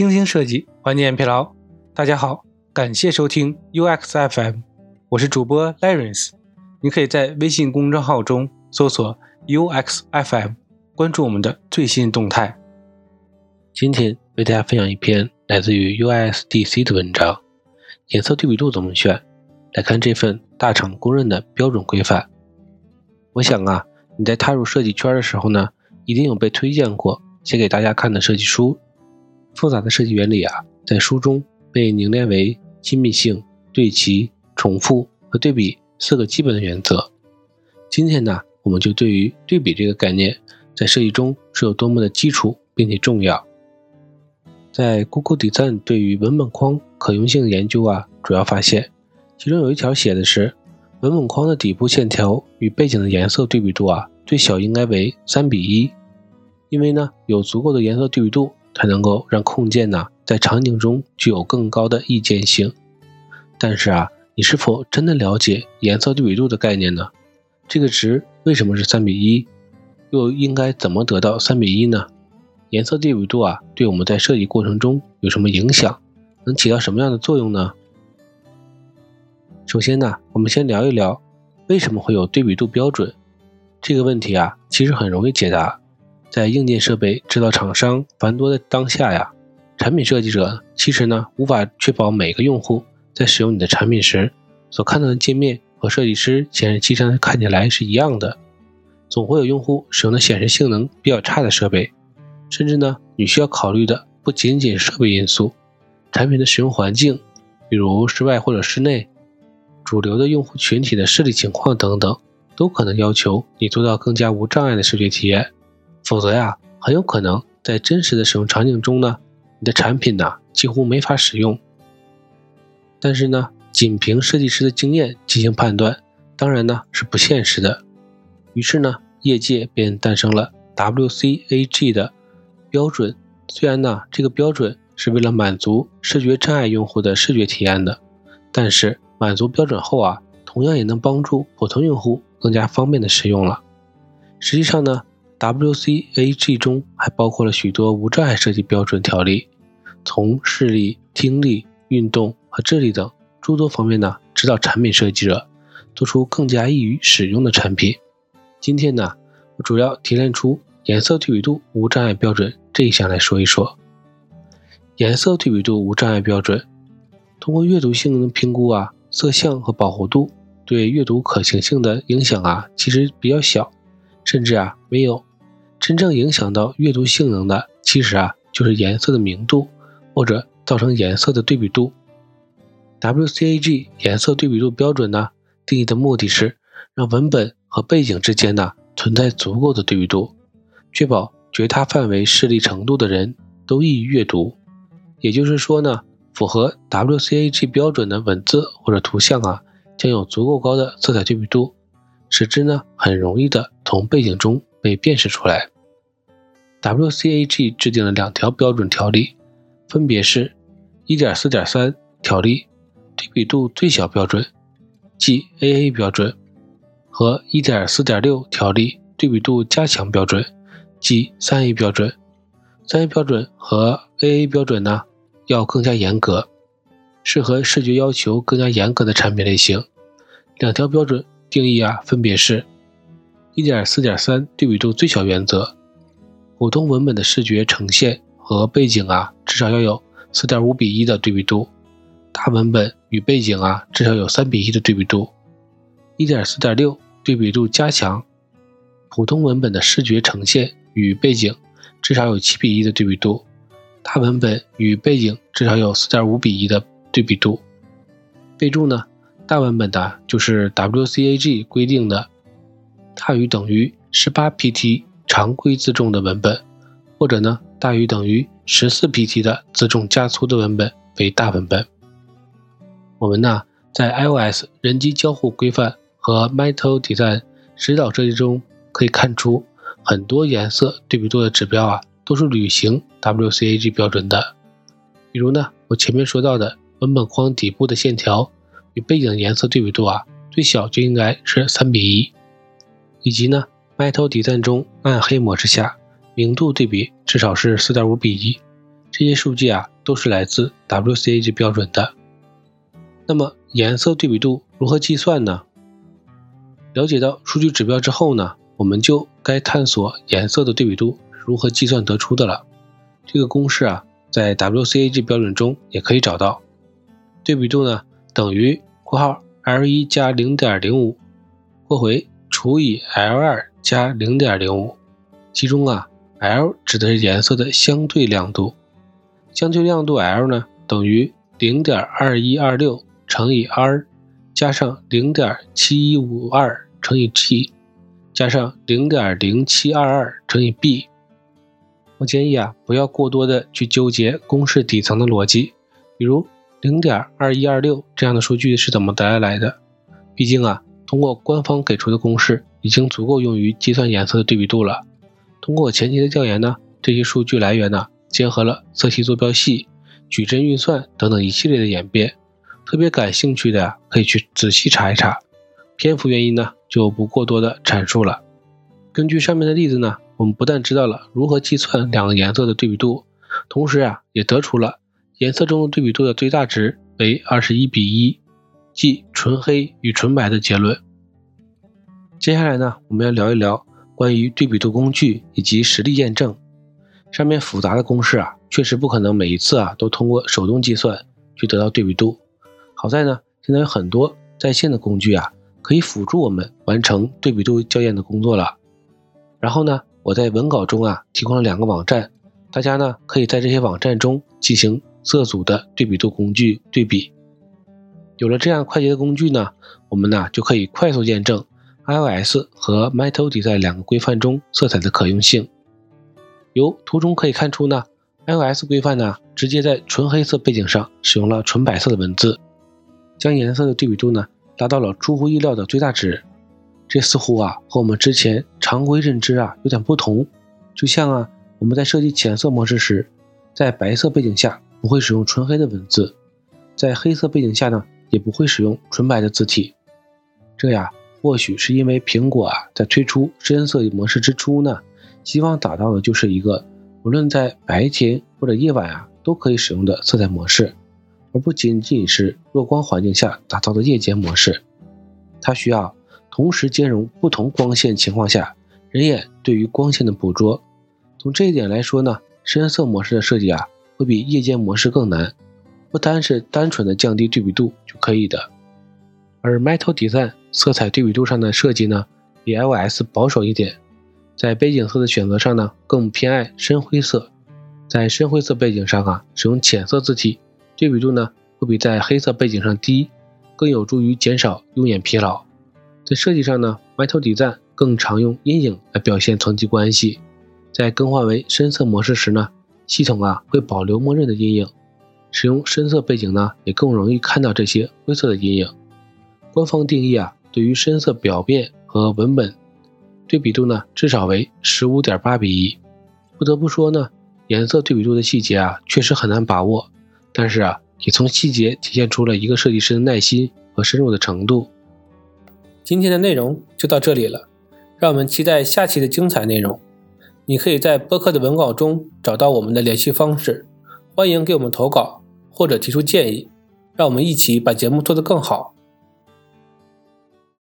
精心设计，缓解疲劳。大家好，感谢收听 UXFM，我是主播 Lawrence。你可以在微信公众号中搜索 UXFM，关注我们的最新动态。今天为大家分享一篇来自于 UISDC 的文章：颜色对比度怎么选？来看这份大厂公认的标准规范。我想啊，你在踏入设计圈的时候呢，一定有被推荐过、写给大家看的设计书。复杂的设计原理啊，在书中被凝练为亲密性、对齐、重复和对比四个基本的原则。今天呢，我们就对于对比这个概念，在设计中是有多么的基础并且重要。在 Google Design 对于文本框可用性的研究啊，主要发现，其中有一条写的是。文本框的底部线条与背景的颜色对比度啊，最小应该为三比一，因为呢，有足够的颜色对比度，才能够让空间呢在场景中具有更高的意见性。但是啊，你是否真的了解颜色对比度的概念呢？这个值为什么是三比一？又应该怎么得到三比一呢？颜色对比度啊，对我们在设计过程中有什么影响？能起到什么样的作用呢？首先呢，我们先聊一聊为什么会有对比度标准这个问题啊，其实很容易解答。在硬件设备制造厂商繁多的当下呀，产品设计者其实呢无法确保每个用户在使用你的产品时所看到的界面和设计师显示器上看起来是一样的。总会有用户使用的显示性能比较差的设备，甚至呢，你需要考虑的不仅仅设备因素，产品的使用环境，比如室外或者室内。主流的用户群体的视力情况等等，都可能要求你做到更加无障碍的视觉体验。否则呀，很有可能在真实的使用场景中呢，你的产品呢几乎没法使用。但是呢，仅凭设计师的经验进行判断，当然呢是不现实的。于是呢，业界便诞生了 WCAG 的标准。虽然呢，这个标准是为了满足视觉障碍用户的视觉体验的，但是。满足标准后啊，同样也能帮助普通用户更加方便的使用了。实际上呢，WCAG 中还包括了许多无障碍设计标准条例，从视力、听力、运动和智力等诸多方面呢，指导产品设计者做出更加易于使用的产品。今天呢，我主要提炼出颜色对比度无障碍标准这一项来说一说。颜色对比度无障碍标准，通过阅读性能评估啊。色相和饱和度对阅读可行性的影响啊，其实比较小，甚至啊没有。真正影响到阅读性能的，其实啊就是颜色的明度或者造成颜色的对比度。WCAG 颜色对比度标准呢，定义的目的是让文本和背景之间呢存在足够的对比度，确保绝大范围视力程度的人都易于阅读。也就是说呢。符合 WCAG 标准的文字或者图像啊，将有足够高的色彩对比度，使之呢很容易的从背景中被辨识出来。WCAG 制定了两条标准条例，分别是1.4.3条例对比度最小标准，即 AA 标准，和1.4.6条例对比度加强标准，即 3A 标准。3A 标准和 AA 标准呢？要更加严格，适合视觉要求更加严格的产品类型。两条标准定义啊，分别是1.4.3对比度最小原则，普通文本的视觉呈现和背景啊，至少要有4.5比1的对比度；大文本与背景啊，至少有3比1的对比度。1.4.6对比度加强，普通文本的视觉呈现与背景至少有7比1的对比度。大文本与背景至少有4.5比1的对比度。备注呢？大文本的就是 WCAG 规定的大于等于18 pt 常规自重的文本，或者呢大于等于14 pt 的自重加粗的文本为大文本。我们呢在 iOS 人机交互规范和 Metal Design 指导设计中可以看出很多颜色对比度的指标啊。都是履行 WCAG 标准的，比如呢，我前面说到的文本框底部的线条与背景颜色对比度啊，最小就应该是三比一，以及呢，Metal Design 中暗黑模式下明度对比至少是四点五比一，这些数据啊都是来自 WCAG 标准的。那么颜色对比度如何计算呢？了解到数据指标之后呢，我们就该探索颜色的对比度如何计算得出的了。这个公式啊，在 WCAG 标准中也可以找到。对比度呢，等于（括号 ）L1 加0.05括回除以 L2 加0.05，其中啊，L 指的是颜色的相对亮度，相对亮度 L 呢，等于0.2126乘以 R。加上零点七一五二乘以 G，加上零点零七二二乘以 B。我建议啊，不要过多的去纠结公式底层的逻辑，比如零点二一二六这样的数据是怎么得来的？毕竟啊，通过官方给出的公式已经足够用于计算颜色的对比度了。通过前期的调研呢，这些数据来源呢，结合了色系坐标系、矩阵运算等等一系列的演变。特别感兴趣的可以去仔细查一查，篇幅原因呢就不过多的阐述了。根据上面的例子呢，我们不但知道了如何计算两个颜色的对比度，同时啊也得出了颜色中对比度的最大值为二十一比一，即纯黑与纯白的结论。接下来呢，我们要聊一聊关于对比度工具以及实例验证。上面复杂的公式啊，确实不可能每一次啊都通过手动计算去得到对比度。好在呢，现在有很多在线的工具啊，可以辅助我们完成对比度校验的工作了。然后呢，我在文稿中啊提供了两个网站，大家呢可以在这些网站中进行色组的对比度工具对比。有了这样快捷的工具呢，我们呢就可以快速验证 iOS 和 Metal Design 两个规范中色彩的可用性。由图中可以看出呢，iOS 规范呢直接在纯黑色背景上使用了纯白色的文字。将颜色的对比度呢达到了出乎意料的最大值，这似乎啊和我们之前常规认知啊有点不同。就像啊我们在设计浅色模式时，在白色背景下不会使用纯黑的文字，在黑色背景下呢也不会使用纯白的字体。这呀或许是因为苹果啊在推出深色模式之初呢，希望达到的就是一个无论在白天或者夜晚啊都可以使用的色彩模式。而不仅仅是弱光环境下打造的夜间模式，它需要同时兼容不同光线情况下人眼对于光线的捕捉。从这一点来说呢，深色模式的设计啊，会比夜间模式更难，不单是单纯的降低对比度就可以的。而 Metal Design 色彩对比度上的设计呢，比 iOS 保守一点，在背景色的选择上呢，更偏爱深灰色，在深灰色背景上啊，使用浅色字体。对比度呢会比在黑色背景上低，更有助于减少用眼疲劳。在设计上呢，Metal Design 更常用阴影来表现层级关系。在更换为深色模式时呢，系统啊会保留默认的阴影。使用深色背景呢，也更容易看到这些灰色的阴影。官方定义啊，对于深色表面和文本对比度呢，至少为十五点八比一。不得不说呢，颜色对比度的细节啊，确实很难把握。但是啊，也从细节体现出了一个设计师的耐心和深入的程度。今天的内容就到这里了，让我们期待下期的精彩内容。你可以在播客的文稿中找到我们的联系方式，欢迎给我们投稿或者提出建议，让我们一起把节目做得更好。